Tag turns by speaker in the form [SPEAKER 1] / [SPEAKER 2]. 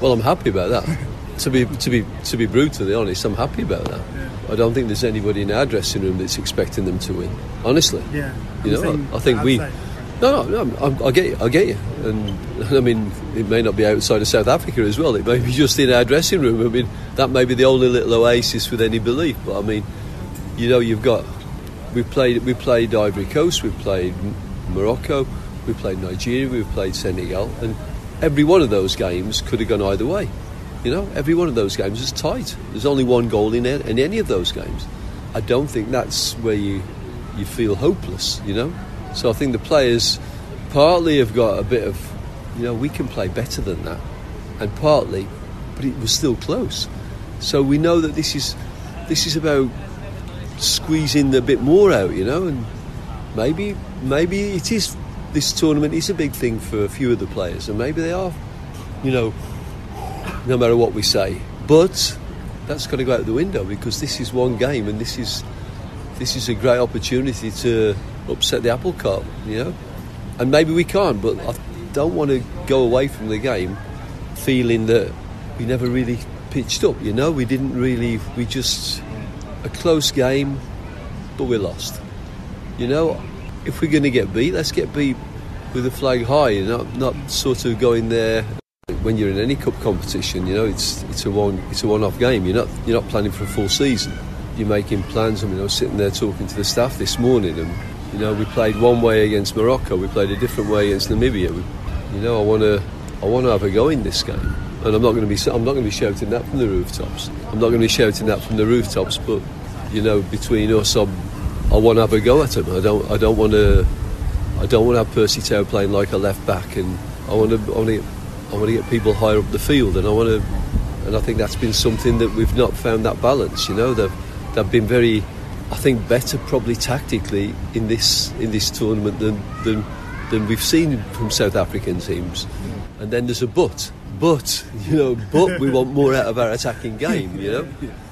[SPEAKER 1] Well, I'm happy about that. to be to be to be brutally honest, I'm happy about that. I don't think there's anybody in our dressing room that's expecting them to win. Honestly,
[SPEAKER 2] Yeah.
[SPEAKER 1] you
[SPEAKER 2] I'm
[SPEAKER 1] know, I, I think we. No, no, no. I, I get you. I get you. And I mean, it may not be outside of South Africa as well. It may be just in our dressing room. I mean, that may be the only little oasis with any belief. But I mean, you know, you've got. We played. We played Ivory Coast. We played Morocco. We played Nigeria. We played Senegal. And every one of those games could have gone either way. You know, every one of those games is tight. There's only one goal in, in any of those games. I don't think that's where you you feel hopeless. You know, so I think the players partly have got a bit of, you know, we can play better than that, and partly, but it was still close. So we know that this is this is about squeezing a bit more out. You know, and maybe maybe it is this tournament is a big thing for a few of the players, and maybe they are, you know, no matter what we say. But that's got to go out the window because this is one game, and this is this is a great opportunity to upset the apple cart, you know. And maybe we can't, but I don't want to go away from the game feeling that we never really pitched up. You know, we didn't really. We just a close game, but we lost. You know, if we're going to get beat, let's get beat with the flag high, not not sort of going there. When you're in any cup competition, you know it's it's a one it's a one-off game. You're not you're not planning for a full season. You're making plans. I mean, I was sitting there talking to the staff this morning, and you know we played one way against Morocco, we played a different way against Namibia. We, you know, I want to I want to have a go in this game, and I'm not going to be I'm not going to be shouting that from the rooftops. I'm not going to be shouting that from the rooftops, but you know, between us, I'm, I want to have a go at him. I don't I don't want to I don't want to have Percy Tau playing like a left back, and I want to I want to get, I want to get people higher up the field, and I want to and I think that's been something that we've not found that balance. You know, they've they've been very, I think, better probably tactically in this in this tournament than than than we've seen from South African teams. And then there's a but, but you know, but we want more out of our attacking game. You know,